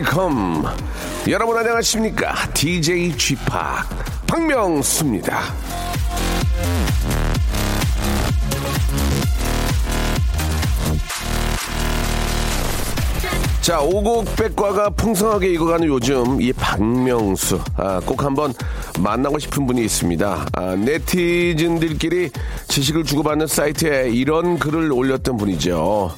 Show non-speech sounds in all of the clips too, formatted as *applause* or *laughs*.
welcome. 여러분 안녕하십니까? DJ Chip 박명수입니다. 자, 오곡백과가 풍성하게 익어가는 요즘 이 박명수 아, 꼭 한번 만나고 싶은 분이 있습니다. 아, 네티즌들끼리 지식을 주고받는 사이트에 이런 글을 올렸던 분이죠.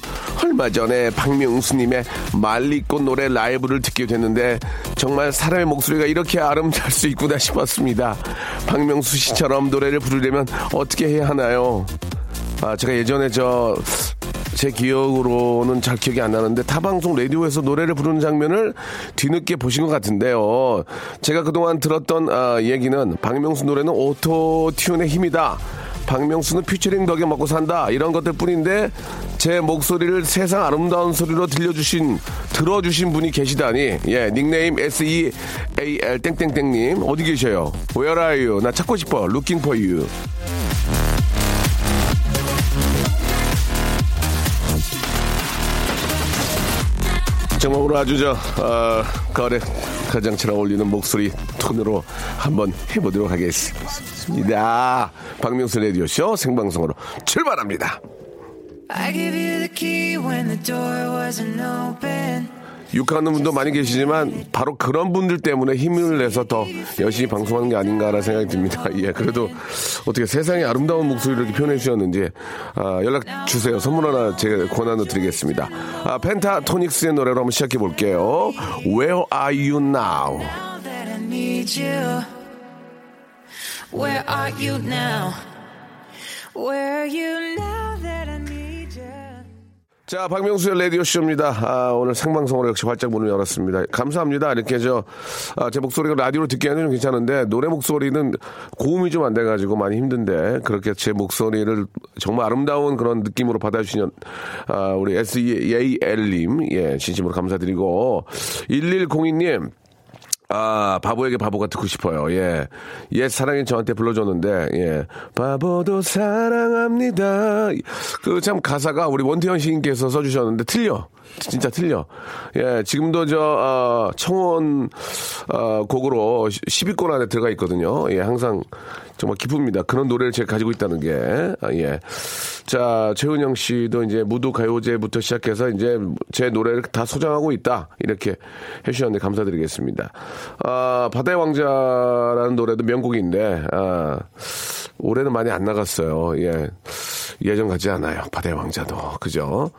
얼마 전에 박명수님의 말리꽃 노래 라이브를 듣게 됐는데 정말 사람의 목소리가 이렇게 아름다울 수 있구나 싶었습니다. 박명수 씨처럼 노래를 부르려면 어떻게 해야 하나요? 아, 제가 예전에 저, 제 기억으로는 잘 기억이 안 나는데 타방송 라디오에서 노래를 부르는 장면을 뒤늦게 보신 것 같은데요. 제가 그동안 들었던 아, 얘기는 박명수 노래는 Auto-Tune의 힘이다. 박명수는 퓨처링 덕에 먹고 산다 이런 것들 뿐인데 제 목소리를 세상 아름다운 소리로 들려주신 들어주신 분이 계시다니 예 닉네임 S E A L 땡땡땡님 어디 계셔요? Where are you? 나 찾고 싶어. Looking for you. 정말 오늘 아주 저 어, 가을에 가장 잘 어울리는 목소리 톤으로 한번 해보도록 하겠습니다. 박명수 라디오 쇼 생방송으로 출발합니다. I give you the key when the door wasn't open. 욕하는 분도 많이 계시지만 바로 그런 분들 때문에 힘을 내서 더 열심히 방송하는 게 아닌가라는 생각이 듭니다. *laughs* 예, 그래도 어떻게 세상의 아름다운 목소리를 이렇게 표현해 주셨는지 아, 연락 주세요. 선물 하나 제가 권한으로 드리겠습니다. 아, 펜타토닉스의 노래로 한번 시작해 볼게요. Where are you now? Where are you now? Where are you now 자, 박명수의 라디오쇼입니다. 아, 오늘 생방송으로 역시 활짝 문을 열었습니다. 감사합니다. 이렇게 저, 아, 제 목소리가 라디오로 듣기에는 좀 괜찮은데, 노래 목소리는 고음이 좀 안 돼가지고 많이 힘든데, 그렇게 제 목소리를 정말 아름다운 그런 느낌으로 받아주시는, 아, 우리 SEAL님, 예, 진심으로 감사드리고, 1102님, 아, 바보에게 바보가 듣고 싶어요. 예. 옛 사랑이 저한테 불러줬는데, 예. 바보도 사랑합니다. 그 참 가사가 우리 원태현 시인께서 써주셨는데 틀려. 진짜 틀려. 예. 지금도 저, 어, 청원, 어, 곡으로 10위권 안에 들어가 있거든요. 예. 항상 정말 기쁩니다. 그런 노래를 제가 가지고 있다는 게. 아, 예. 자, 최은영 씨도 이제 무도 가요제부터 시작해서 이제 제 노래를 다 소장하고 있다. 이렇게 해주셨는데 감사드리겠습니다. 아, 바다의 왕자라는 노래도 명곡인데, 아, 올해는 많이 안 나갔어요. 예. 예전 같지 않아요. 바다의 왕자도. 그죠?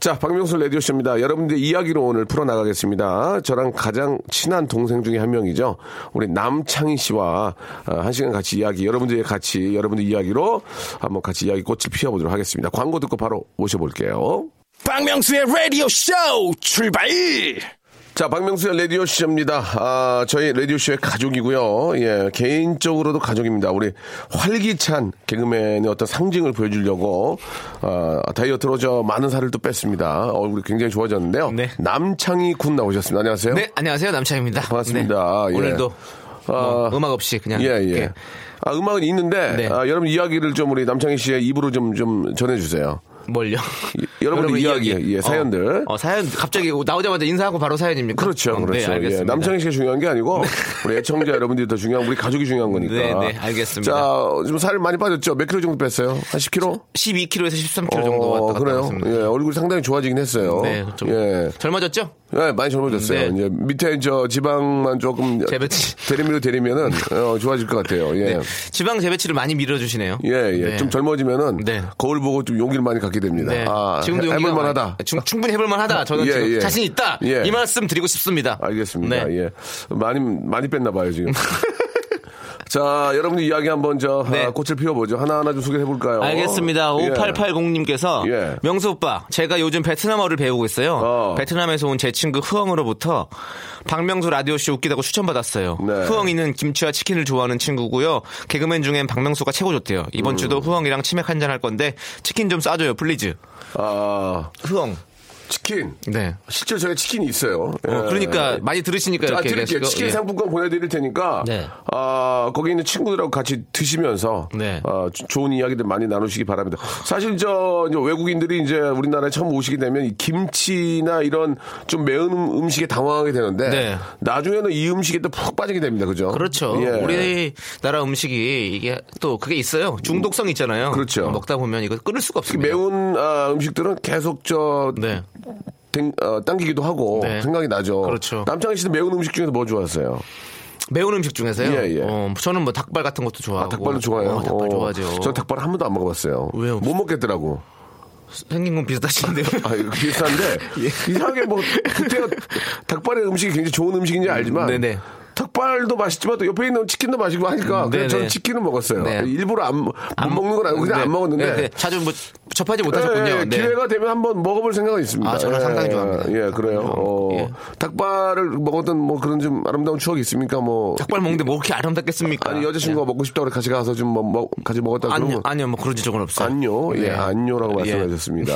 자, 박명수 라디오쇼입니다. 여러분들 이야기로 오늘 풀어나가겠습니다. 저랑 가장 친한 동생 중에 한 명이죠. 우리 남창희 씨와 아, 한 시간 같이 이야기, 여러분들의 같이, 여러분들 이야기로 한번 같이 이야기 꽃을 피워보도록 하겠습니다. 광고 듣고 바로 모셔볼게요. 박명수의 라디오 쇼 출발! 자, 박명수의 라디오쇼입니다. 아, 저희 라디오쇼의 가족이고요. 예, 개인적으로도 가족입니다. 우리 활기찬 개그맨의 어떤 상징을 보여주려고, 아, 다이어트로 저 많은 살을 또 뺐습니다. 얼굴이 굉장히 좋아졌는데요. 네. 남창희 군 나오셨습니다. 안녕하세요. 네, 안녕하세요. 남창입니다. 반갑습니다. 네, 예. 오늘도 뭐 아, 음악 없이 그냥 예, 예. 아, 음악은 있는데, 네. 아, 여러분 이야기를 좀 우리 남창희 씨의 입으로 좀, 좀 전해주세요. 뭘요? 여러분들 여러분 이야기, 이야기. 예, 사연들. 어, 어, 사연 갑자기 나오자마자 인사하고 바로 사연입니까? 그렇죠, 어, 그렇죠. 네. 예, 남창희 씨가 중요한 게 아니고 우리 애청자 여러분들이 더 중요한 우리 가족이 중요한 거니까. 네, 네, 알겠습니다. 자, 좀살 많이 빠졌죠? 몇 킬로 정도 뺐어요? 한 10킬로? 12kg에서 13kg 정도 왔다 갔다 그래요? 왔습니다. 예, 얼굴이 상당히 좋아지긴 했어요. 네, 좀 예. 젊어졌죠? 예, 많이 젊어졌어요. 네. 이제 밑에 저 지방만 조금 재배치. 대리미로 대리면은 *laughs* 어, 좋아질 것 같아요. 예. 네. 지방 재배치를 많이 밀어주시네요. 예, 예. 네. 좀 젊어지면은 네. 거울 보고 좀 용기를 많이 갖게 됩니다. 네. 아, 지금도 해- 해볼만하다. 충, 충분히 해볼만하다. 저는 예, 지금 예. 자신 있다. 예. 이 말씀 드리고 싶습니다. 알겠습니다. 네. 예. 많이, 많이 뺐나 봐요, 지금. *laughs* 자, 여러분들 이야기 한번 저, 네. 아, 꽃을 피워보죠. 하나하나 좀 소개해 볼까요? 알겠습니다. 예. 5880님께서 예. 명수 오빠, 제가 요즘 베트남어를 배우고 있어요. 어. 베트남에서 온 제 친구 흐엉으로부터 박명수 라디오쇼 웃기다고 추천받았어요. 네. 흐엉이는 김치와 치킨을 좋아하는 친구고요. 개그맨 중엔 박명수가 최고 좋대요. 이번 주도 흐엉이랑 치맥 한 잔 할 건데 치킨 좀 싸줘요, please. 아, 흐엉. 치킨. 네. 실제로 저희가 치킨이 있어요. 어, 예. 그러니까 많이 들으시니까 자, 이렇게 드릴게요. 치킨 예. 상품권 보내드릴 테니까, 네. 아, 거기 있는 친구들하고 같이 드시면서, 네. 아, 조- 좋은 이야기들 많이 나누시기 바랍니다. 사실 저, 이제 외국인들이 이제 우리나라에 처음 오시게 되면 이 김치나 이런 좀 매운 음- 음식에 당황하게 되는데, 네. 나중에는 이 음식에 또 푹 빠지게 됩니다. 그죠? 그렇죠. 예. 우리나라 음식이 이게 또 그게 있어요. 중독성 있잖아요. 그렇죠. 먹다 보면 이거 끊을 수가 없습니다. 매운 아, 음식들은 계속 저 네. 땡- 어, 당기기도 하고 네. 생각이 나죠. 그렇죠. 남창희 씨도 매운 음식 중에서 뭐 좋아하세요? 매운 음식 중에서요. 예, 예. 어, 저는 뭐 닭발 같은 것도 좋아하고. 아, 닭발도 좋아해요. 어, 닭발 어, 좋아하죠. 저 닭발 한 번도 안 먹어봤어요. 왜요? 못 먹겠더라고. 생긴 건 비슷하신데요. *laughs* 아, 이거 비슷한데 *laughs* 예. 이상하게 뭐 그때가 닭발의 음식이 굉장히 좋은 음식인지 알지만 네네. 닭발도 맛있지만 또 옆에 있는 치킨도 맛있고 하니까 그냥. 저는 치킨을 먹었어요. 네. 일부러 안, 못 먹는 건 아니고 그냥 네. 안 먹었는데 네, 네. 자주 뭐 접하지 못하셨군요. 예, 예, 네. 기회가 되면 한번 먹어볼 생각은 있습니다. 아, 저는 예, 상당히 좋아합니다. 예, 그래요. 어, 예. 닭발을 먹었던 뭐 그런 좀 아름다운 추억이 있습니까? 뭐 닭발 먹는데 뭐 그렇게 아름답겠습니까? 아니 여자친구가 먹고 싶다고 그래 같이 가서 좀 뭐, 뭐, 같이 먹었다 아니요, 그러면 아니요, 뭐 그런 적은 없어요. 안요, 예, 네. 안요라고 예. 말씀하셨습니다.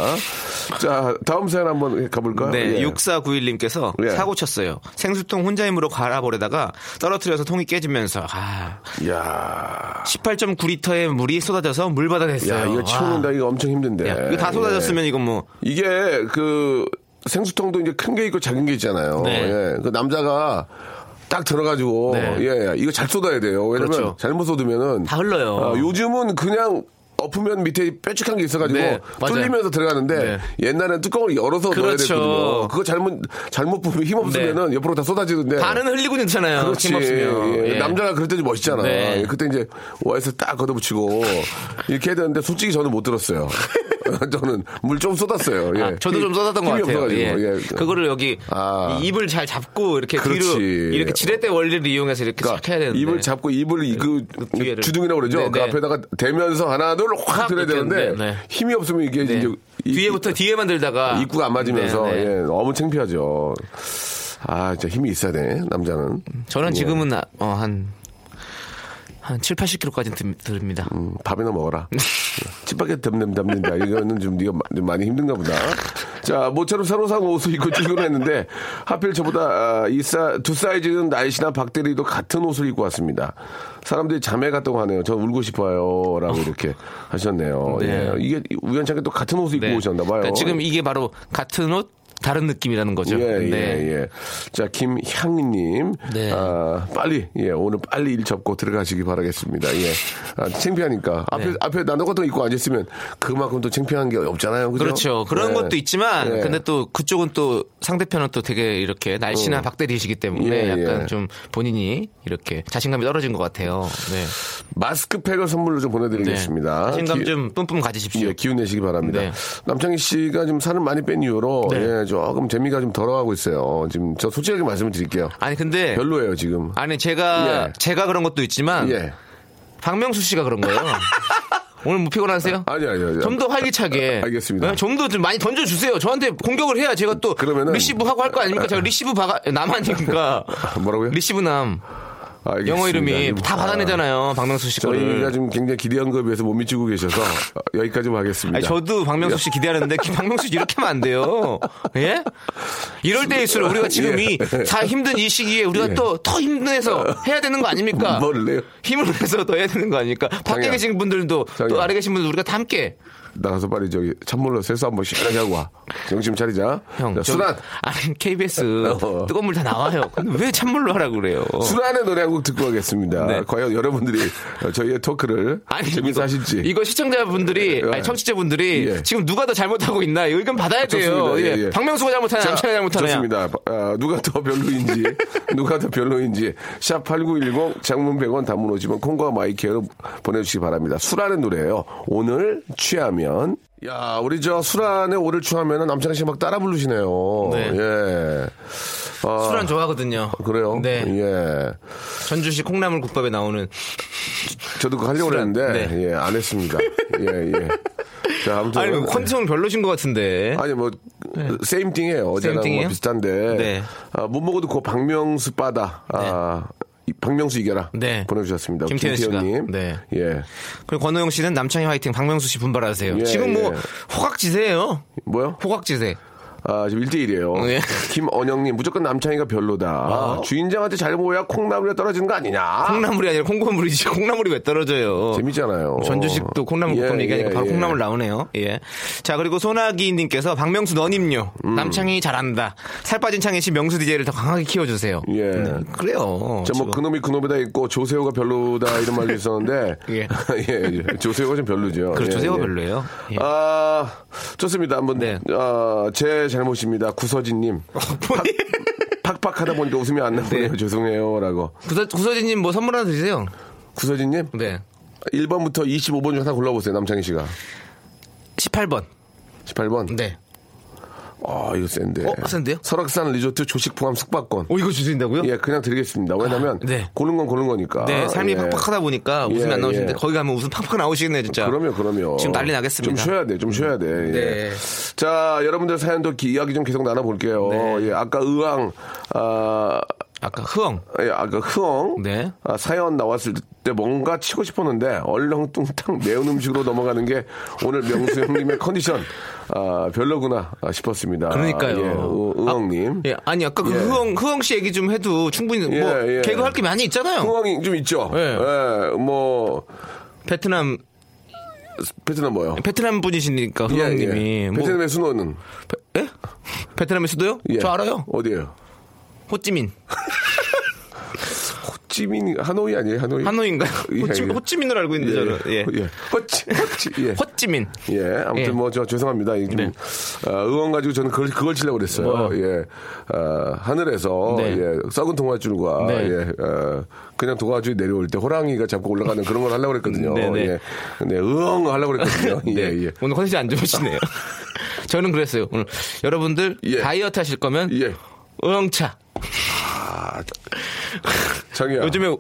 자, 다음 사연 한번 가볼까요? 네, 예. 6491님께서 예. 사고 쳤어요. 생수통 혼자 힘으로 갈아버리다가 떨어뜨려서 통이 깨지면서 아, 야, 18.9리터의 물이 쏟아져서 물 받아냈어요. 야, 이거 치우는다 이거 엄청 힘든 데. 야, 이거 다 쏟아졌으면 이건 뭐 예. 이게 그 생수통도 이제 큰 게 있고 작은 게 있잖아요. 네. 예, 그 남자가 딱 들어가지고 네. 예, 이거 잘 쏟아야 돼요. 왜냐면 그렇죠. 잘못 쏟으면은 다 흘러요. 아, 요즘은 그냥 엎으면 밑에 뾰족한 게 있어가지고 네. 뚫리면서 들어가는데 네. 옛날엔 뚜껑을 열어서 넣어야 그렇죠. 됐거든요. 그거 잘못 잘못 부으면 힘 없으면은 옆으로 다 쏟아지는데. 반은 흘리고 있잖아요. 네. 그렇지. 힘 없으면. 예. 예. 남자가 그럴 때 좀 멋있잖아. 네. 예, 그때 이제 와이서 딱 걷어붙이고 이렇게 해야 되는데 솔직히 저는 못 들었어요. *laughs* *laughs* 저는 물 좀 쏟았어요. 예. 아, 저도 좀 쏟았던 것 같아요. 없어가지고. 예. 예. 그거를 여기 아. 이 입을 잘 잡고 이렇게 그렇지. 뒤로 이렇게 지렛대 원리를 이용해서 이렇게 싹 해야 되는데 입을 잡고 입을 이- 그그 뒤에를. 주둥이라고 그러죠. 네, 그 네. 앞에다가 대면서 하나 둘확확 들어야 되는데 했는데, 네. 힘이 없으면 이게 네. 이제 이- 뒤에부터 뒤에만 들다가 입구가 안 맞으면서 네, 네. 예, 너무 창피하죠. 아, 진짜 힘이 있어야 돼, 남자는. 저는 예. 지금은 아, 어, 한, 한 7, 80kg까지 듭니다. 음, 밥이나 먹어라. *laughs* 칩밖에 덤덤 담는다. 이거는 좀 네가 많이 힘든가 보다. 자, 모처럼 새로 산 옷을 입고 출근했는데 하필 저보다 아, 이 사, 두 사이즈는 날씬한 박대리도 같은 옷을 입고 왔습니다. 사람들이 자매 같다고 하네요. 저 울고 싶어요. 라고 이렇게 하셨네요. 네. 예. 이게 우연찮게 또 같은 옷을 입고 네. 오셨나 봐요. 그러니까 지금 이게 바로 같은 옷, 다른 느낌이라는 거죠. 예, 네. 예, 예. 자, 김향님. 네. 아, 빨리, 예, 오늘 빨리 일 접고 들어가시기 바라겠습니다. 예. 아, 창피하니까. 앞에, 네. 앞에 나도 같은 거 입고 앉았으면 그만큼 또 창피한 게 없잖아요. 그죠? 그렇죠. 그런 예. 것도 있지만, 예. 근데 또 그쪽은 또 상대편은 또 되게 이렇게 날씬한 박대리이시기 때문에 예, 약간 예. 좀 본인이 이렇게 자신감이 떨어진 것 같아요. 네. 마스크팩을 선물로 좀 보내드리겠습니다. 네. 자신감 기- 좀 뿜뿜 가지십시오. 예, 기운 내시기 바랍니다. 네. 남창희 씨가 좀 살을 많이 뺀 이후로 네. 예, 조금 재미가 좀 덜어가고 있어요. 지금 저 솔직하게 말씀을 드릴게요. 아니 근데 별로예요, 지금. 아니 제가 예. 제가 그런 것도 있지만 예. 박명수 씨가 그런 거예요. *laughs* 오늘 뭐 피곤하세요? 아니, 아니, 아니. 좀 더 활기차게. 알겠습니다. 좀더 좀 많이 던져주세요. 저한테 공격을 해야 제가 또 그러면은- 리시브 하고 할 거 아닙니까? 제가 리시브 바가 남아니까. *laughs* 뭐라고요? 리시브 남. 알겠습니다. 영어 이름이. 다 받아내잖아요. 박명수 씨 저희가 거를. 지금 굉장히 기대한 거에 비해서 못 미치고 계셔서 어, 여기까지만 하겠습니다. 아니, 저도 박명수 씨 기대하는데 기- *laughs* 박명수 씨 이렇게 하면 안 돼요. 예? 이럴 때일수록 우리가 지금 예. 이다 힘든 이 시기에 우리가 예. 또더 힘내서 해야 되는 거 아닙니까? 힘을 내서 더 해야 되는 거 아닙니까? 밖에 장이야. 계신 분들도 또 장이야. 아래 계신 분들 우리가 다 함께 나가서 빨리 저기 찬물로 세수 한번 시원하게 하고 와. 정신 차리자. 형, 자, 저- 수란. 아니 KBS *laughs* 어. 뜨거운 물 다 나와요. 근데 왜 찬물로 하라고 그래요? 수란의 노래 한곡 듣고 가겠습니다. 네. 과연 여러분들이 저희의 토크를 재밌어 이거- 하실지. 이거 시청자분들이 예. 아니 청취자분들이 예. 지금 누가 더 잘못하고 있나 의견 받아야 돼요. 예, 예. 예. 박명수가 잘못하냐, 자, 남창희 잘못하냐. 좋습니다. 아, 누가 더 별로인지, *laughs* 누가 더 별로인지, 샵 8910 장문 100원 단문 50원 콩과 마이케이로 보내주시기 바랍니다. 수란의 노래예요 오늘 취하면. 야, 우리 저 수란의 오를 취하면 남창희 씨막 따라 부르시네요. 네. 예. 아, 술안 좋아하거든요. 그래요? 네. 예. 전주시 콩나물 국밥에 나오는 저도 그거 하려고 수란, 했는데, 네. 예, 안 했습니다. 예, 예. 자, 아무튼. 아니 뭐 컨디션 별로신 것 같은데. 아니 뭐 세임 띵이에요. 어제랑 뭐? 비슷한데 네. 아, 못 먹어도 그 박명수 빠다. 아, 이- 박명수 이겨라. 네. 보내주셨습니다. 김태현 씨가. 김태현님. 네. 예. 그리고 권호영 씨는 남창희 화이팅, 박명수 씨 분발하세요. 예, 지금 뭐 예. 호각지세예요. 뭐요? 호각지세. 아, 지금 1대1이에요. 네. 김언영님, 무조건 남창희가 별로다. 주인장한테 잘 보여야 콩나물에 떨어지는 거 아니냐? 콩나물이 아니라 콩고물이지. 콩나물이 왜 떨어져요? 재밌잖아요. 전주식도 콩나물 예, 볶음 얘기하니까 예, 바로 예. 콩나물 나오네요. 예. 자, 그리고 소나기님께서 박명수 너님요. 음. 남창이 잘한다. 살 빠진 창희 씨 명수 DJ를 더 강하게 키워주세요. 예. 네, 그래요. 저뭐 지금. 그놈이 그놈이다 있고 조세호가 별로다 이런 말도 있었는데 *laughs* 예. *laughs* 예, 예. 조세호가 좀 별로죠. 그렇죠. 예, 조세호가 예. 별로예요. 예. 아 좋습니다. 한번 네. 아, 제 잘못입니다. 구서진님 팍, 팍팍하다 보니까 웃음이 안 나네요. 네. 죄송해요라고. 구서, 구서진님 뭐 선물 하나 드리세요. 구서진님 네. 1번부터 25번 중 하나 골라보세요. 남창희 씨가 18번. 18번. 네. 아 이거 센데. 어, 센데요? 설악산 리조트 조식 포함 숙박권. 오, 이거 주신다고요? 예, 그냥 드리겠습니다. 왜냐면 아, 네. 고른 건 고른 거니까. 네, 삶이 예. 팍팍하다 보니까 웃음이 예, 안 나오시는데 예. 거기 가면 웃음 팍팍 나오시겠네요, 진짜. 그럼요, 그럼요. 지금 난리 나겠습니다. 좀 쉬어야 돼, 좀 쉬어야 돼. 예. 네. 자, 여러분들 사연도 기- 이야기 좀 계속 나눠볼게요. 네. 예, 아까 의왕, 아, 아까 흐엉. 예, 아까 흐엉 네. 아, 사연 나왔을 때 뭔가 치고 싶었는데 얼렁뚱땅 매운 음식으로 넘어가는 게 오늘 명수 형님의 *laughs* 컨디션 아, 별로구나 아, 싶었습니다. 그러니까요. 예, 의- 의왕님. 예, 아니 아까 그 예. 흐엉 흐엉 씨 얘기 좀 해도 충분히 뭐 예, 예. 개그 할 게 많이 있잖아요. 의왕이 좀 있죠. 예. 예, 뭐 베트남 베트남 뭐요? 베트남 분이시니까 예, 흐엉님이 예. 뭐 베트남의 베, 예? 베트남의 수도요? 예. 저 알아요. 어디예요? 호찌민 호찌민 하노이 아니에요? 하노이? 하노이인가요? 예, 호찌, 예. 호찌민으로 알고 있는데 저는 예. 예. 호찌, 호찌, 예. 호찌민 예, 아무튼 예. 뭐저 죄송합니다. 좀 네. 어, 의원 가지고 저는 그걸 그걸 치려고 그랬어요. 뭐요? 예, 어, 하늘에서 네. 예, 썩은 동아줄과 네. 예, 어, 그냥 동아줄 내려올 때 호랑이가 잡고 올라가는 그런 걸 하려고 그랬거든요. 네, 네. 예, 근데 의원 하려고 그랬거든요. 예, *laughs* 네. 예. 오늘 컨디션 안 좋으시네요. *laughs* 저는 그랬어요. 오늘 여러분들 예. 다이어트 하실 거면 예. 우엉차. 장이야. 요즘에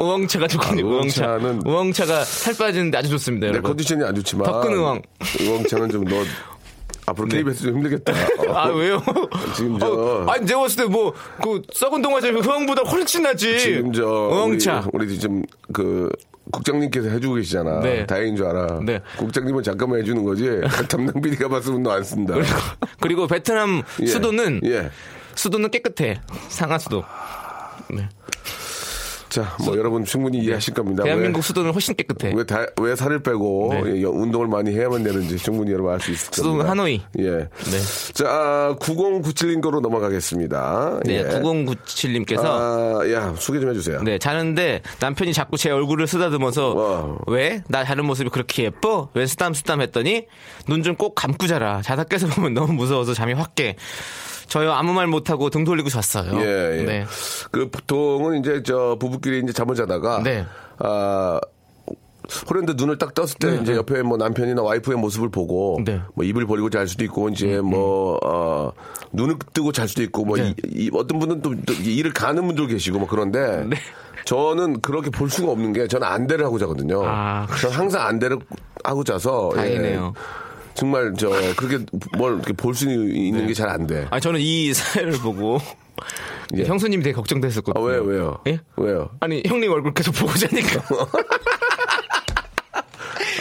우엉차가 좋거든요. 아, 우엉차. 우엉차 는- 우엉차가 살 빠지는데 아주 좋습니다, 내 여러분. 컨디션이 안 좋지만 덕근 의왕. 의왕차는 좀 너 앞으로 KBS 좀 힘들겠다. 아 왜요? 지금 저- 어, 아니 내가 봤을 때 뭐 그 썩은 동화제 흐엉보다 훨씬 낫지. 지금 저 우엉차. 우리, 우리 지금 그 국장님께서 해주고 계시잖아. 네. 다행인 줄 알아. 네. 국장님은 잠깐만 해주는 거지. *laughs* 담당 PD가 봤으면 너 안 쓴다. 그리고 베트남 예. 수도는 예. 수도는 깨끗해. 상하 수도. 네. 자, 뭐 여러분 충분히 이해하실 겁니다. 대한민국 수도는 훨씬 깨끗해. 왜, 왜, 다- 왜 살을 빼고 네. 예, 운동을 많이 해야만 되는지 충분히 여러분 알 수 있을 겁니다. 수도는 하노이. 예. 네. 자, 9097님 거로 넘어가겠습니다. 네, 예. 9097님께서 아, 야, 소개 좀 해주세요. 네, 자는데 남편이 자꾸 제 얼굴을 쓰다듬어서 와. 왜? 나 자는 모습이 그렇게 예뻐? 왜 쓰담쓰담 했더니 눈 좀 꼭 감고 자라. 자다 깨서 보면 너무 무서워서 잠이 확 깨. 저요 아무 말 못하고 등 돌리고 잤어요. 예, 예. 네. 그 보통은 이제 저 부부끼리 이제 잠을 자다가 네. 아 호련데 눈을 딱 떴을 때 이제 옆에 뭐 남편이나 와이프의 모습을 보고 네. 음, 뭐 입을 벌리고 잘 수도 있고 이제 뭐 어, 눈을 뜨고 잘 수도 있고 뭐 네. 이, 이 어떤 분은 또, 또 이를 가는 분들 계시고 뭐 그런데 네. 저는 그렇게 볼 수가 없는 게 저는 안대를 하고 자거든요. 아, 저는 항상 안대를 하고 자서 예. 다행이네요. 정말 저 그렇게 뭘 이렇게 볼 수 있는 게잘 안 돼. 아 저는 이 사연을 보고 예. 형수님이 되게 걱정됐었거든요. 아, 왜요, 왜요? 예? 왜요? 아니 형님 얼굴 계속 보고 자니까. *laughs*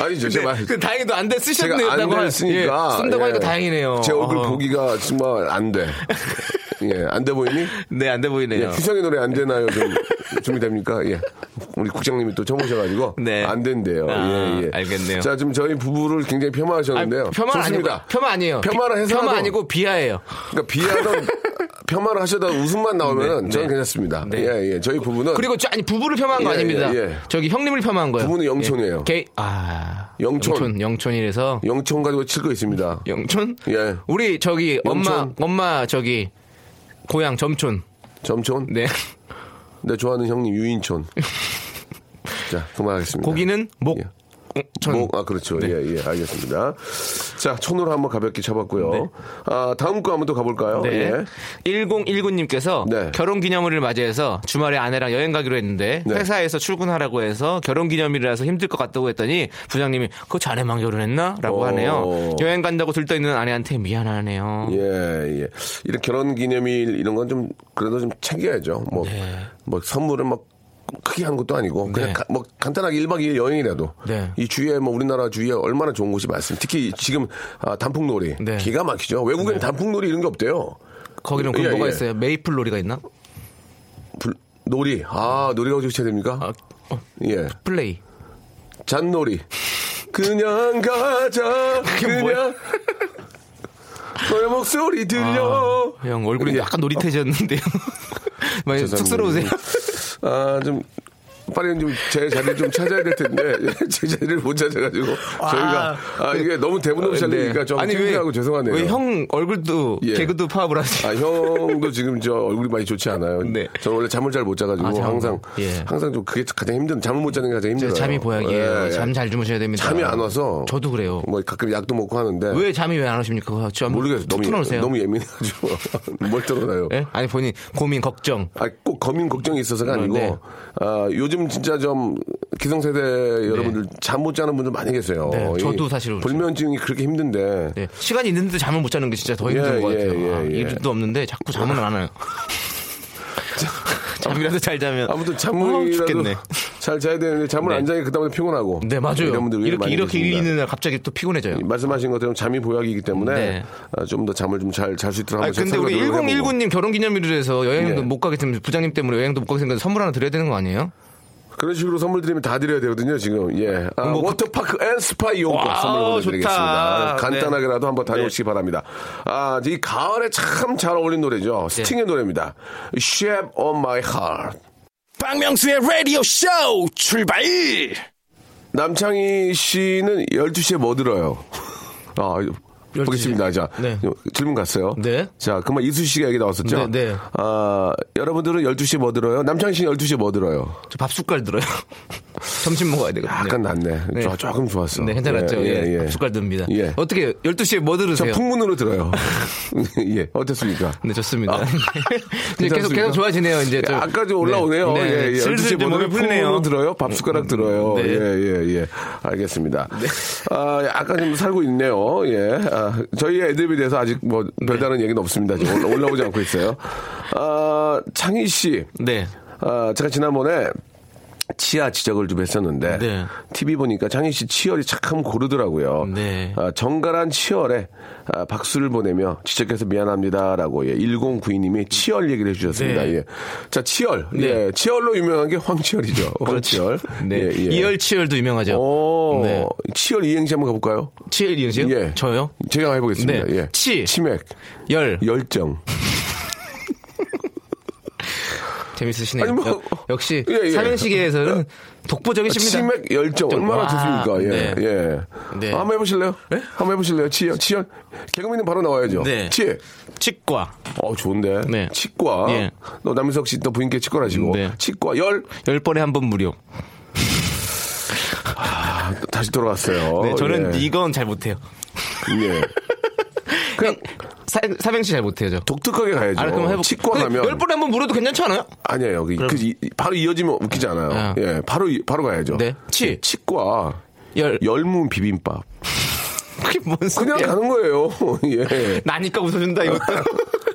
아니죠, 제 말. 그 다행히도 안돼 제가 쓰셨네요. 안대를 쓰니까. 예, 쓴다고 예. 하니까 다행이네요. 제 얼굴 어. 보기가 정말 안 돼. *laughs* 예, 안 돼 보이니? *laughs* 네, 안돼 예, 보이네요. 휘성의 노래 안 되나요? 좀 준비됩니까? 예. 우리 국장님이 또 처음 오셔가지고. 네. 안 된대요. 아, 예, 예. 알겠네요. 자, 지금 저희 부부를 굉장히 폄하하셨는데요. 아니, 폄하 아니고 좋습니다. 폄하 아니에요. 폄하를 해서. 폄하 아니고 비하예요. 그러니까 비하던, *laughs* 폄하를 하셔도 웃음만 나오면은 네, 저는 네. 괜찮습니다. 네. 예, 예. 저희 부부는. 그리고 저, 아니 부부를 폄하한 거 예, 아닙니다. 예, 예. 저기 형님을 폄하한 거예요. 부부는 영촌이에요. 예. 개, 아, 영촌. 영촌, 영촌이라서 영천 가지고 칠 거 있습니다. 영촌? 예. 우리 저기 엄마, 영촌. 엄마 저기 고향 점촌. 점촌. 네. 내 좋아하는 형님 유인촌. *laughs* 자, 그만하겠습니다. 고기는 목. 예. 목, 아, 그렇죠. 네. 예, 예, 알겠습니다. 자, 촌으로 한번 가볍게 쳐봤고요. 네. 아, 다음 거 한번 또 가볼까요? 네. 예. 1019님께서 네. 결혼 기념일을 맞이해서 주말에 아내랑 여행 가기로 했는데 네. 회사에서 출근하라고 해서 결혼 기념일이라서 힘들 것 같다고 했더니 부장님이 그거 자네만 결혼했나? 라고 오. 하네요. 여행 간다고 들떠있는 아내한테 미안하네요. 예, 예. 이런 결혼 기념일 이런 건 좀 그래도 좀 챙겨야죠. 뭐, 네. 뭐 선물을 막 크게 하는 것도 아니고 그냥 네. 가- 뭐 간단하게 1박 2일 여행이라도 네. 이 주위에 뭐 우리나라 주위에 얼마나 좋은 곳이 많습니다. 특히 지금 아, 단풍놀이 네. 기가 막히죠. 외국에는 단풍놀이 이런 게 없대요. 거기는 그럼 예, 뭐가 예. 있어요? 메이플 놀이가 있나? 불- 놀이 아 놀이라고 지쳐야 됩니까? 아, 어, 예 플레이. 잔놀이 그냥 가자? *laughs* 그냥 너의 목소리 들려 형 얼굴이 예. 약간 노릿해졌는데요. *laughs* 많이 죄송합니다. 쑥스러우세요? 아 좀 빨리 좀 제 자리를 좀 찾아야 될 텐데 *laughs* 제 자리를 못 찾아가지고 저희가 아 이게 너무 대본 없이 하려니까 좀 창피하고 죄송하네요. 왜 형 얼굴도 예. 개그도 파악을 하지? 아 형도 지금 저 얼굴이 많이 좋지 않아요. 네. 저는 원래 잠을 잘 못 자가지고 아. 항상 예. 항상 좀 그게 가장 힘든 잠을 못 자는 게 가장 힘들어요. 잠이 보약이에요. 예, 예. 잠잘 주무셔야 됩니다. 잠이 안 와서 저도 그래요. 뭐 가끔 약도 먹고 하는데 왜 잠이 왜 안 오십니까? 그거 좀 모르겠어요. 툭 너무 틀어놓으세요. 너무 예민해가지고 *laughs* 뭘 떨어나요? 예? 아니 본인 고민 걱정. 아, 꼭 거민 걱정이 있어서가 아니고, 네. 아, 요즘 진짜 좀 기성세대 여러분들 잠못 자는 분들 많이 계세요. 네, 이 저도 사실. 불면증이 그렇게 힘든데. 네. 시간이 있는데 잠을 못 자는 게 진짜 더 예, 힘든 것 예, 같아요. 예, 아, 예. 일도 없는데 자꾸 잠은 안 와요. *laughs* 잠이라도 잘 자면 아무튼 어, 잠이라도 죽겠네. 잘 자야 되는데 잠을 네. 안 자니 그다음에 피곤하고. 네 맞아요. 이런 분들 이렇게 이렇게 계십니다. 일이 있는 날 갑자기 또 피곤해져요. 말씀하신 것처럼 잠이 보약이기 때문에 네. 좀더 잠을 좀 잘 잘 수 있도록 아 한번 근데 우리 생각을 해보고. 1019님 결혼 기념일을 해서 여행도 예. 못 가게 되면 부장님 때문에 여행도 못 가게 생겨서 선물 하나 드려야 되는 거 아니에요? 그런 식으로 선물 드리면 다 드려야 되거든요, 지금. 예. 아, 뭐 워터파크 and 스파 이용권 와, 선물로 보내드리겠습니다. 좋다. 간단하게라도 한번 다녀오시기 바랍니다. 아, 이 가을에 참 잘 어울리는 노래죠. 네. 스팅의 노래입니다. Shape of my heart. 박명수의 라디오 쇼 출발 남창희 씨는 12시에 뭐 들어요? *laughs* 아, 12시. 보겠습니다. 자, 네. 질문 갔어요. 네. 자, 그만 이수 씨가 얘기 나왔었죠? 네, 네. 아, 여러분들은 12시에 뭐 들어요? 남창희 씨는 12시에 뭐 들어요? 저 밥 숟갈 들어요. *laughs* 점심 먹어야 되거든요. 약간 낫네. 네. 조- 조금 좋았어. 네, 괜찮았죠. 예, 예, 예, 예. 밥 숟갈 듭니다. 예. 어떻게 12시에 뭐저 들으세요? 풍문으로 들어요. *laughs* *laughs* 예, 어땠습니까? 네, 좋습니다. 아. 이제 계속? 계속 좋아지네요. 이제 좀. 아까 좀 올라오네요. 네, 예, 예. 슬슬 12시에 좀뭐 풀리네요. 풍문으로 들어요? 밥 숟가락 들어요. 네. 예, 예, 예. 알겠습니다. 아, 약간 좀 살고 있네요. 예. 아, 저희 애드립에 대해서 아직 뭐 네. 별다른 얘기는 없습니다. 지금 올라- 올라오지 않고 있어요. 아, 창희 씨. 네. 아, 제가 지난번에 치아 지적을 좀 했었는데 네. TV 보니까 장희 씨 치열이 참 고르더라고요. 네. 아, 정갈한 치열에 아, 박수를 보내며 지적해서 미안합니다라고 예, 1092님이 치열 얘기를 해주셨습니다. 네. 예. 자 치열, 네. 예, 치열로 유명한 게 황치열이죠. 황치열. *laughs* 네. 예, 예. 이열치열도 유명하죠. 오, 네. 치열 이행시 한번 가볼까요? 치열 이열이요? 예. 저요? 제가 해보겠습니다. 네. 예. 치. 치맥, 열. 열정. 재밌으시네요. 뭐- 역- 역시 예, 예. 삼행시계에서는 독보적이십니다. 치맥 열정 얼마나 와, 좋습니까? 예, 네. 예. 네. 한번 해보실래요? 한번 해보실래요? 치열, 치열. 개그맨은 바로 나와야죠. 네. 치. 치과. 어, 좋은데. 네. 치과. 예. 너 남희석 씨 또 부인께 치과라시고. 네. 치과 열. 열 번에 한 번 무료. 다시 돌아왔어요. 네, 저는 예. 이건 잘 못해요. 예. *laughs* 그냥 사, 삼행시 잘 못해요, 저. 독특하게 가야죠. 아, 그럼 해볼게요. 치과 가면. 열 번에 한번 물어도 괜찮지 않아요? 아니에요. 그, 그 이- 바로 이어지면 웃기지 않아요. 아. 예. 바로, 이- 바로 가야죠. 네. 치. 치과. 열. 열무 비빔밥. 그게 뭔 그냥 소리야? 가는 거예요. *laughs* 예. 나니까 웃어준다, 이것도.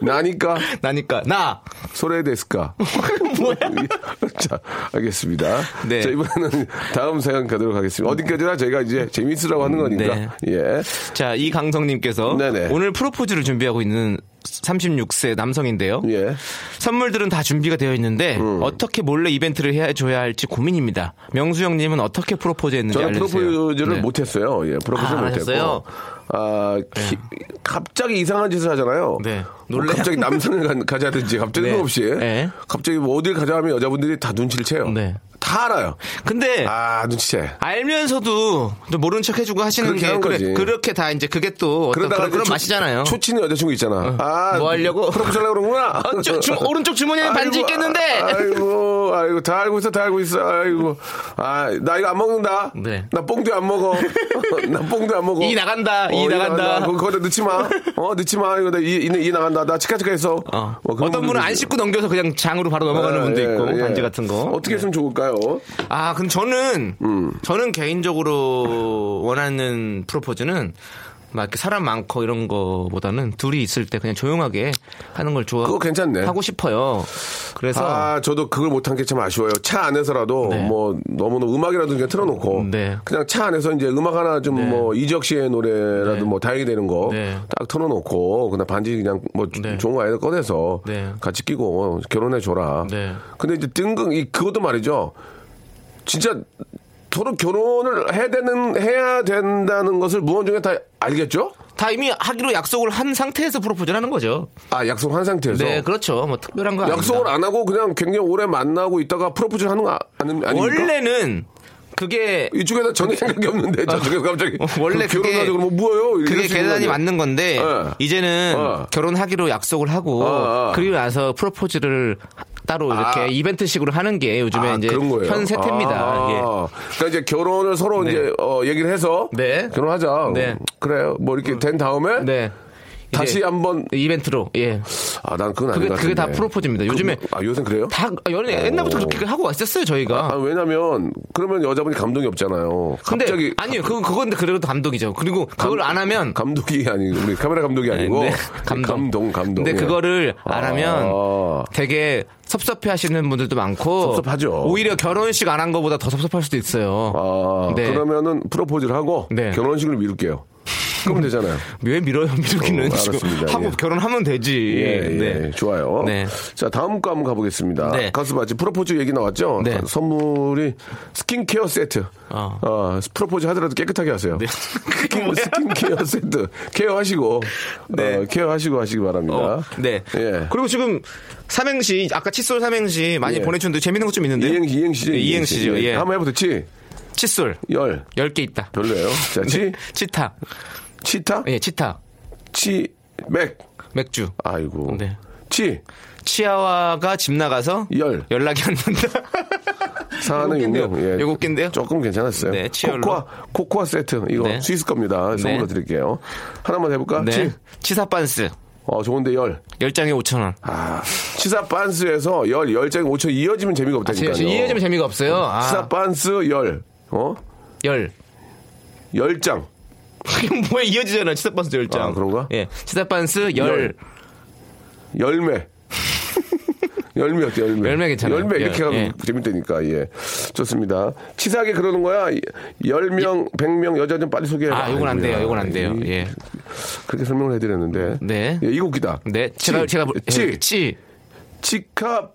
나니까 나니까. 나. 소레 데스까. *laughs* 뭐야? *laughs* 자, 알겠습니다. 네. 자, 이번에는 다음 사연 가도록 하겠습니다. 어디까지나 저희가 이제 재밌으라고 하는 거니까. 네. 예. 자, 이강성님께서 네네. 오늘 프로포즈를 준비하고 있는 36세 남성인데요. 예. 음. 선물들은 다 준비가 되어 있는데 어떻게 몰래 이벤트를 해줘야 할지 고민입니다. 명수 형님은 어떻게 프로포즈했는지 저는 알려주세요. 프로포즈를 네. 못했어요. 예, 프로포즈를 아, 못했고. 아, 기- 갑자기 이상한 짓을 하잖아요. 네. 뭐 놀래- 갑자기 남성을 *laughs* 가, 가자든지 갑자기 네. 없이. 네. 갑자기 뭐 어딜 가자 하면 여자분들이 다 눈치를 채요. 네. 다 알아요. 근데 아, 눈치채. 알면서도 또 모른 척 해주고 하시는 그렇게 게 하는 그래, 거지. 그렇게 다 이제 그게 또 어떤 그런, 그런 초- 맛이잖아요. 초치는 여자친구 있잖아. 아, 뭐 하려고? 프로포즈 하려고 그러는구나. *laughs* 어, 저- 주- 오른쪽 주머니에 반지 아이고, 있겠는데. 아이고, 아이고, 다 알고 있어, 다 알고 있어. 아이고. 아, 나 이거 안 먹는다. 네. 나 뽕도 안 먹어. *laughs* *laughs* 나 뽕도 안 먹어. 이 나간다, 이 어, 나간다. 그거 넣지 마. 어, 넣지 마. 이거 나 이, 이, 이 나간다. 나 치카치카 했어. 어. 뭐 어떤 분은 안. 씻고 넘겨서 그냥 장으로 바로 넘어가는 예, 분도 예, 있고 예. 반지 같은 거. 어떻게 했으면 좋을까요? 아, 근데 저는 음. 저는 개인적으로 원하는 프로포즈는 막 이렇게 사람 많고 이런 거보다는 둘이 있을 때 그냥 조용하게 하는 걸 좋아. 그거 괜찮네. 하고 싶어요. 그래서 아, 저도 그걸 못한 게 참 아쉬워요. 차 안에서라도 네. 뭐 너무 음악이라도 그냥 틀어놓고 네. 그냥 차 안에서 이제 음악 하나 좀 뭐 이적 씨의 노래라도 네. 뭐 다행이 되는 거딱 네. 틀어놓고 그냥 반지 그냥 뭐 네. 좋은 거 아이들 꺼내서 네. 같이 끼고 결혼해 줘라. 네. 근데 이제 뜬금 이 그것도 말이죠. 진짜 서로 결혼을 해야 되는 해야 된다는 것을 무언중에 다 알겠죠? 다 이미 하기로 약속을 한 상태에서 프로포즈를 하는 거죠. 아 약속한 상태에서 네, 그렇죠. 뭐 특별한 거 약속을 아닙니다. 안 하고 그냥 굉장히 오래 만나고 있다가 프로포즈를 하는 거 아- 아니, 아닙니까? 원래는 그게 이쪽에다 전혀 생각이 없는데 저쪽에서 갑자기 원래 그 그게- 결혼하자 그러면 뭐예요? 그게 계산이 아니에요? 맞는 건데 네. 이제는 어. 결혼하기로 약속을 하고 어, 어. 그리고 나서 프로포즈를 따로 이렇게 아. 이벤트식으로 하는 게 요즘에 아, 이제 그런 거예요. 현 세태입니다. 아, 예. 그러니까 이제 결혼을 서로 네. 이제 어, 얘기를 해서 네. 결혼하자. 네. 그래요. 뭐 이렇게 된 다음에 네. 다시 이제 한번 이벤트로 예. 아, 난 그건 그게 아닌 것 그게 다. 프로포즈입니다. 요즘에 그, 아, 요새 그래요? 다 연애 옛날부터 어. 그렇게 하고 왔었어요 저희가. 아, 왜냐면 그러면 여자분이 감동이 없잖아요. 근데 갑자기 아니요 그건 그건데 그래도 감동이죠. 그리고 그걸 안 하면 감독이 아니 우리 카메라 감독이 아니고 네, *laughs* 감동. 감동 감동. 근데 예. 그거를 안 하면 아. 되게 섭섭해 하시는 분들도 많고 섭섭하죠. 오히려 결혼식 안 한 거보다 더 섭섭할 수도 있어요. 아, 네. 그러면은 프로포즈를 하고 네. 결혼식을 미룰게요. 그러면 되잖아요. 왜 밀어요 *laughs* 미루기는 어, 지금. 하고 예. 결혼하면 되지. 예, 예, 네. 좋아요. 네. 자, 다음 거 한번 가보겠습니다. 네. 가수 바지 프로포즈 얘기 나왔죠? 네. 선물이 스킨케어 세트. 어. 어, 프로포즈 하더라도 깨끗하게 하세요. 네. 스킨, 스킨케어 세트. 케어하시고, 네. 어, 케어하시고 하시기 바랍니다. 어, 네. 예. 그리고 지금 삼행시 아까 칫솔 삼행시 많이 예. 보내주는데 재밌는 것 좀 있는데. 이행, 이행시죠. 네, 이행시죠. 예. 한번 해보세요. 치, 칫솔 열. 10개 있다. 별로예요. 자, 치, 네. 치타. 치타, 예, 치타. 치, 맥. 맥주. 아이고. 네. 치, 치아와가 집 나가서 열. 연락이 안 된다. 사는. 육류. 예. 이거 웃긴데요? 조금 괜찮았어요. 네, 치열로. 코코아, 코코아 세트. 이거 네. 스위스 겁니다. 선물로 네. 드릴게요. 하나만 해볼까? 네. 치. 치사 반스. 어, 좋은데 열. 10장에 5,000원. 아, 치사 반스에서 열, 열 장에 5천 이어지면 재미가 없다니까요. 이해하면 재미가 없어요. 아, 치사 반스 열. 어? 열. 열 장. 이건 뭐야 이어지잖아. 치사 반스 10장. 아, 그런가? 예. 치사 반스 열. 열. 열매. *laughs* 열매 어때, 열매? 열매 괜찮아요. 열매 이렇게 예, 하면 예. 재밌다니까, 예. 좋습니다. 치사하게 그러는 거야. 10명, 100명 여자 좀 빨리 소개해라. 아, 요건 안 돼요. 요건 안 돼요. 이- 예. 그렇게 설명을 해 드렸는데. 네. 예, 이거 웃기다. 네. 제가 치, 제가 치, 예, 치. 치카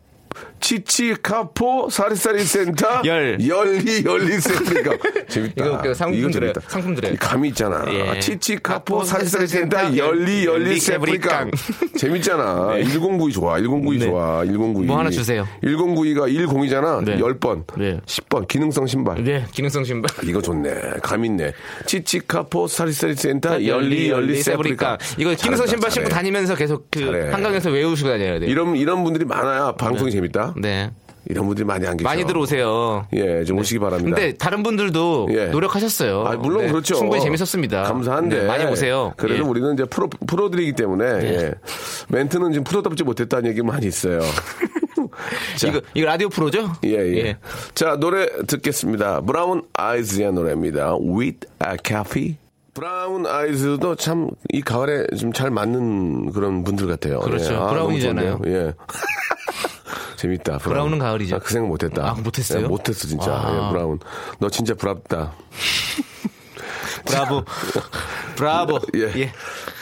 치치카포 사리사리 센터 *laughs* 열. 열리 열리 센터가 *laughs* 재밌다. 이거 그 상품 이거 드려요. 재밌다. 상품. 이 감이 있잖아. 예. 치치카포 사리사리 센터 열리 열리 세프리깡 *laughs* 재밌잖아. 1092 좋아. 1092 네. 좋아. 1092. 뭐 하나 주세요. 1092가 10이잖아. 네. 10번. 네. 10번 기능성 신발. 네. 기능성 신발. 이거 좋네. 감 있네. 치치카포 사리사리 센터 열리 열리 세프리깡. 이거 기능성 신발 신고. 다니면서 계속 그. 한강에서 외우시고 다녀야 돼요. 이런 이런 분들이 많아야 방송이 재밌다. 네. 이런 분들이 많이 안 계셔. 많이 들어오세요. 예, 좀 오시기 바랍니다. 근데 다른 분들도 예. 노력하셨어요. 아, 물론 네, 그렇죠. 충분히 재밌었습니다. 감사한데. 네, 많이 오세요. 그래도 예. 우리는 이제 프로, 프로들이기 때문에, 예. 멘트는 지금 프로답지 못했다는 얘기 많이 있어요. 자, *laughs* 이거 이거 라디오 프로죠? 예, 예, 자, 노래 듣겠습니다. 브라운 아이즈의 노래입니다. With Coffee. 브라운 아이즈도 참 이 가을에 좀 잘 맞는 그런 분들 같아요. 그렇죠. 예. 아, 브라운이잖아요. 예. *laughs* 재밌다. 브라운. 브라운은 가을이죠. 아, 그 생각 못했다. 아, 못했어요? 예, 못했어 진짜. 아. 예, 브라운. 너 진짜 부럽다. *laughs* 브라보. 브라보. *laughs* 예. 예.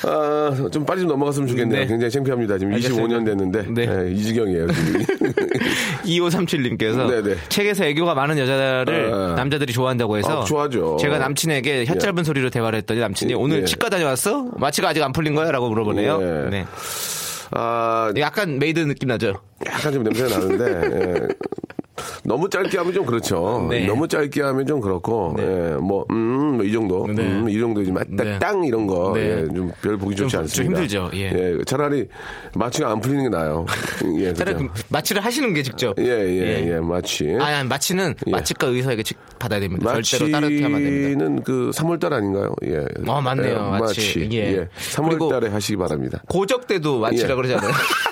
아, 좀 빨리 좀 넘어갔으면 좋겠네요. 네. 굉장히 창피합니다. 지금 알겠습니다. 25년 됐는데. 네. 예, 이 지경이에요. 지금. *laughs* 2537님께서 네네. 책에서 애교가 많은 여자를 아. 남자들이 좋아한다고 해서 아, 좋아하죠. 제가 남친에게 혀 예. 짧은 소리로 대화를 했더니 남친이 예, 오늘 예. 치과 다녀왔어? 마취가 아직 안 풀린 거야? 라고 물어보네요. 예. 네. 아, 약간 메이드 느낌 나죠? 약간 좀 냄새가 나는데. 예. 너무 짧게 하면 좀 그렇죠. 네. 너무 짧게 하면 좀 그렇고, 예, 뭐, 음, 뭐 이 정도. 네. 음, 이 정도. 딱, 네. 땅 이런 거. 네. 예, 좀 별 보기 좋지 좀- 않습니다. 좀 힘들죠. 예. 차라리 마취가 안 풀리는 게 나아요. *laughs* 예, 차라리 그죠? 그 마취를 하시는 게 직접. 예, 예, 예, 마취. 아, 아니, 마취는 예. 마취과 의사에게 직- 받아야 됩니다. 절대로 따르게 하면 안 됩니다. 마취는 그 3월달 아닌가요? 예. 어, 맞네요. 예, 마취. 마취. 예. 예. 3월달에 하시기 바랍니다. 고적 때도 마취라 예. 그러잖아요. *laughs*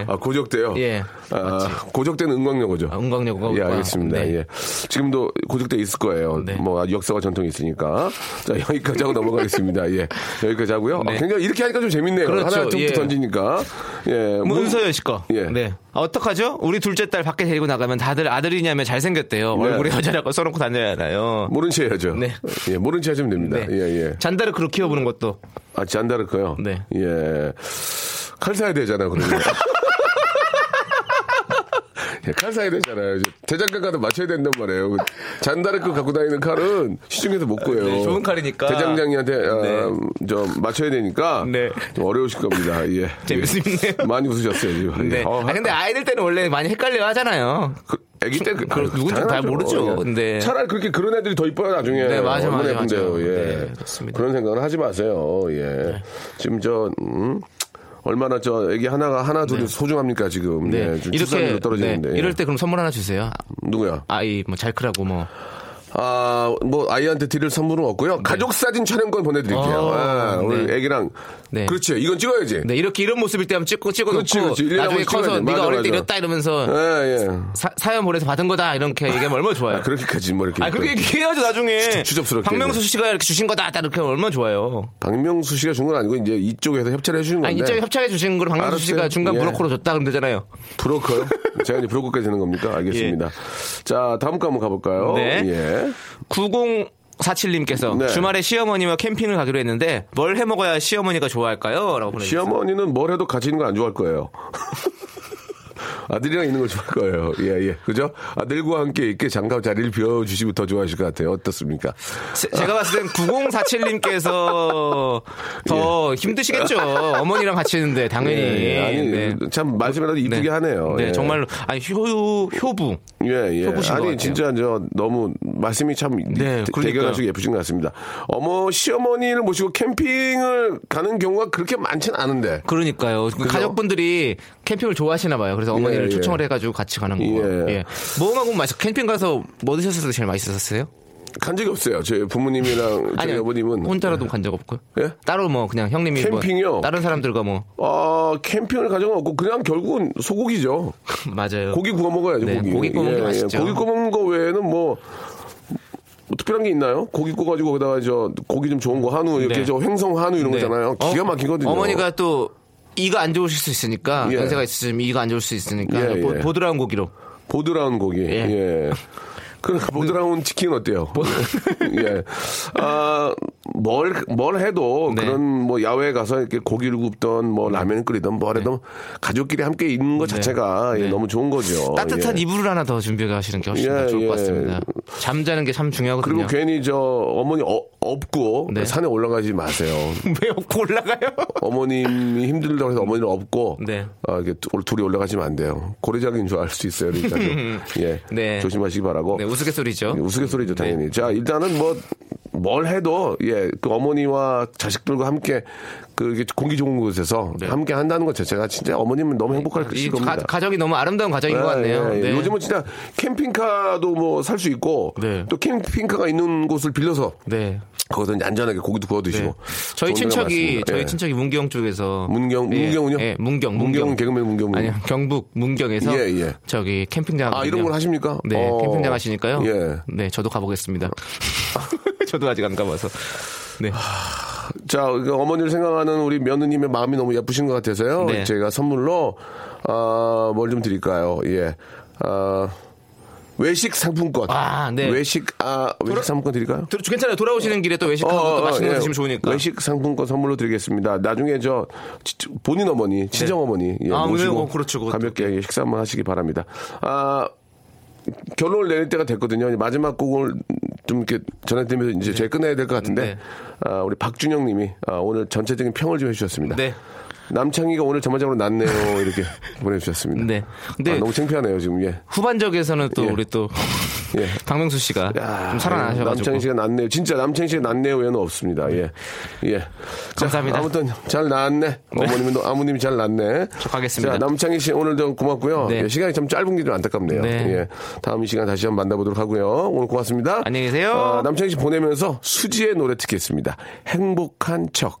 예. 아, 고적대요? 예, 아, 고적대는 은광여고죠. 아, 은광여고가 예, 아, 알겠습니다. 네. 예. 지금도 고적대 있을 거예요. 네. 뭐, 역사와 전통이 있으니까. 자, 여기까지 하고 넘어가겠습니다. 예. 여기까지 하고요. 아, 네. 굉장히 이렇게 하니까 좀 재밌네요. 그렇죠. 하나, 둘 예. 던지니까. 예. 뭐 문- 은서연 씨 거. 예. 네. 아, 어떡하죠? 우리 둘째 딸 밖에 데리고 나가면 다들 아들이냐면 잘생겼대요. 네. 얼굴에 여자라고 써놓고 다녀야 하나요? 모른 체 해야죠. 네. 예, 모른 체 하시면 됩니다. 네. 예, 예. 잔다르크로 키워보는 것도. 아, 잔다르크요? 네. 예. 칼 사야 되잖아요, 그러면. *laughs* 예, 칼 사야 되잖아요. 대장간 가도 맞춰야 된단 말이에요. 그 잔다르 크 갖고 다니는 칼은 시중에서 못 구해요. 네, 좋은 칼이니까. 대장장이한테 아, 네. 좀 맞춰야 되니까 네. 좀 어려우실 겁니다. 예. 재밌습니다. 예. 많이 웃으셨어요, 지금. 네. 예. 어, 아, 근데 아이들 때는 원래 많이 헷갈려 하잖아요. 그, 애기 때 그, 그, 누군지 다. 모르죠. 예. 근데. 차라리 그렇게 그런 애들이 더 이뻐요 나중에. 네, 맞아, 얼마나 맞아. 맞아. 예. 네, 그렇습니다. 그런 생각은 하지 마세요. 예. 지금 저 음, 얼마나 저 애기 하나가 하나 둘이 소중합니까 지금. 네. 예, 좀 이렇게. 떨어지는데. 네. 이럴 때 그럼 선물 하나 주세요. 누구야? 아이, 뭐, 잘 크라고 뭐. 아, 뭐 아이한테 드릴 선물은 없고요. 가족 사진 촬영권 보내드릴게요. 네. 어, 아, 오늘 네. 애기랑. 네. 그렇지. 이건 찍어야지. 네, 이렇게 이런 모습일 때 한번 찍고 찍어놓고. 그렇지, 그렇지. 나중에 커서 돼. 네가 어릴 때. 이랬다 이러면서 예, 예. 사, 사연 보내서 받은 거다 이렇게 얘기하면 얼마나 좋아요. 아, 그렇게까지 뭐 이렇게. 아, 그렇게 얘기해야죠, 나중에. 추접스럽게. 박명수 씨가 이렇게 주신 거다, 딱 이렇게 하면 얼마나 좋아요. 박명수 씨가 준 건 아니고 이제 이쪽에서 협찬을 해주는 건데. 아니, 이쪽에 협찬해 주신 걸 박명수 알았어요. 씨가 중간 예. 브로커로 줬다 그러면 되잖아요. 브로커요? 제가 이제 브로커까지 되는 겁니까? 알겠습니다. *laughs* 자, 다음 거 한번 가볼까요? 네. 예. 9047님께서 네. 주말에 시어머니와 캠핑을 가기로 했는데 뭘 해 먹어야 시어머니가 좋아할까요? 라고 보내주셨어요. 시어머니는 뭘 해도 같이 있는 거 안 좋아할 거예요. *laughs* 아들이랑 있는 걸 좋아할 거예요. 예, 예. 그죠? 아들과 함께 있게 장갑 자리를 비워주시면 더 좋아하실 것 같아요. 어떻습니까? 제- 제가 봤을 땐 9047님께서 더 힘드시겠죠. 어머니랑 같이 있는데 당연히. 예, 아니, 네. 참, 말씀이라도 이쁘게 네. 하네요. 네, 예. 정말로 아니 효 효부. 예, 예. 효부신 것 아니. 진짜 저 너무 말씀이 참 네, 대-. 대견하시고 예쁘신 것 같습니다. 어머, 시어머니를 모시고 캠핑을 가는 경우가 그렇게 많지는 않은데. 그러니까요. 그 가족분들이 캠핑을 좋아하시나 봐요. 그래서 어머니 를 예, 예. 초청을 해가지고 같이 가는 거예요. 예. 예. 뭐하고 맛있 캠핑 가서 뭐 드셨을 때 제일 맛있었어요? 간 적이 없어요. 저희 부모님이랑 *laughs* 저희. 어머님은. 혼자라도 간 적 없고요. 예? 따로 뭐 그냥 형님이 뭐 캠핑이요? 다른 사람들과 뭐 어, 캠핑을 가져가 없고 그냥 결국은 소고기죠. *laughs* 맞아요. 고기 구워 먹어야죠. 네, 고기. 고기 구워 먹는 게 맛있죠. 고기 구워 먹는 거 외에는 뭐, 뭐 특별한 게 있나요? 고기 구워가지고 거기다가 저 고기 좀 좋은 거 한우 이렇게 네. 저 횡성 한우 이런 네. 거잖아요. 기가 어, 막히거든요. 어머니가 또 이가 안 좋으실 수 있으니까 예. 연세가 있으시면 이가 안 좋을 수 있으니까 예, 보, 예. 보 드라운 고기로 보드라운 고기. 예. 예. 그 보드라운 치킨 어때요? *laughs* 예. 아, 뭘, 뭘 해도 네. 그런 뭐 야외에 가서 이렇게 고기를 굽던 뭐 라면 끓이던 뭘 해도 가족끼리 함께 있는 것 자체가 예, 네. 너무 좋은 거죠. 따뜻한 예. 이불을 하나 더 준비해 가시는 게 훨씬 예, 더 좋을 예. 것 같습니다. 잠자는 게 참 중요하거든요. 그리고 괜히 저 어머니 어- 업고 네. 산에 올라가지 마세요. *laughs* 왜 없고 올라가요? *laughs* 어머님이 힘들다고 해서 어머니를 업고 네. 아, 이게 두- 둘이 올라가시면 안 돼요. 고래장인 줄 알 수 있어요. 그러니까 좀, *laughs* 예, 네. 조심하시기 바라고. 네, 우스갯소리죠. 우스갯소리죠, 당연히. 자, 일단은 뭐, 뭘 해도, 예, 그 어머니와 자식들과 함께, 그, 공기 좋은 곳에서 함께 한다는 것 자체가 진짜 어머님은 너무 행복할 네. 이 겁니다. 가, 가정이 너무 아름다운 가정인 것 같네요. 예, 예. 네. 요즘은 진짜 캠핑카도 뭐 살 수 있고, 네. 또 캠핑카가 있는 곳을 빌려서, 네. 거기서 안전하게 고기도 구워 드시고. 네. 저희 친척이. 저희 예. 친척이 문경 쪽에서 문경, 예, 문경은요? 예, 문경, 문경. 개그맨 문경. 아니요, 경북 문경에서 예, 예. 저기 캠핑장 아, 이런 걸 하십니까? 네, 어. 캠핑장 하시니까요. 예. 네, 저도 가보겠습니다. 저도 아직 안 가봐서. 네. 자, 그 어머니를 생각하는 우리 며느님의 마음이 너무 예쁘신 것 같아서요. 네. 제가 선물로, 아, 뭘 좀 드릴까요? 예. 아, 외식 상품권. 아, 네. 외식, 아, 외식 상품권 드릴까요? 도- 괜찮아요. 돌아오시는 길에 또 외식하고 또 맛있는 거 예. 드시면 좋으니까. 외식 상품권 선물로 드리겠습니다. 나중에 저 치- 본인 어머니, 친정 어머니 예, 아, 모시고 네, 어, 그렇죠, 그것도. 가볍게 식사 한번 하시기 바랍니다. 아 결론을 내릴 때가 됐거든요. 마지막 곡을 좀 이렇게 전해드리면서 이제 저희 끝내야 될 것 같은데 네. 아, 우리 박준영 님이 아, 오늘 전체적인 평을 좀 해주셨습니다. 네. 남창희가 오늘 전반적으로 낫네요 이렇게 *laughs* 보내주셨습니다. 네. 근데 아, 너무 창피하네요 지금 예. 후반적에서는 또 예. 우리 또 예. *laughs* 박명수 씨가 야, 좀 살아나셔가지고. 남창희 씨가 낫네요. 진짜 남창희 씨가 낫네요. 외에는 없습니다. 예. 예. 자, 감사합니다. 아무튼 잘 나았네. 어머님은, 아무님이 잘 낫네. 저 가겠습니다. 자, 남창희 씨 오늘도 고맙고요. 네. 예, 시간이 좀 짧은 게 좀 안타깝네요. 네. 예. 다음 이 시간 다시 한번 만나보도록 하고요. 오늘 고맙습니다. 안녕히 계세요. 아, 남창희 씨 보내면서 수지의 노래 듣겠습니다. 행복한 척.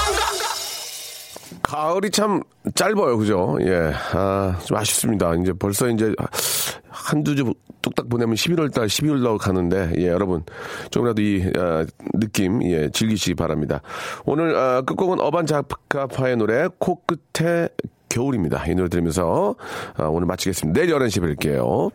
가을이 참 짧아요, 그죠? 예. 아, 좀 아쉽습니다. 이제 벌써 이제 한두 주 뚝딱 보내면 11월 달, 12월 달 가는데, 예, 여러분. 조금이라도 이, 아, 느낌, 예, 즐기시기 바랍니다. 오늘, 아, 끝곡은 어반 자카파의 노래, 코끝에 겨울입니다. 이 노래 들으면서, 아, 오늘 마치겠습니다. 내일 11시에 뵐게요.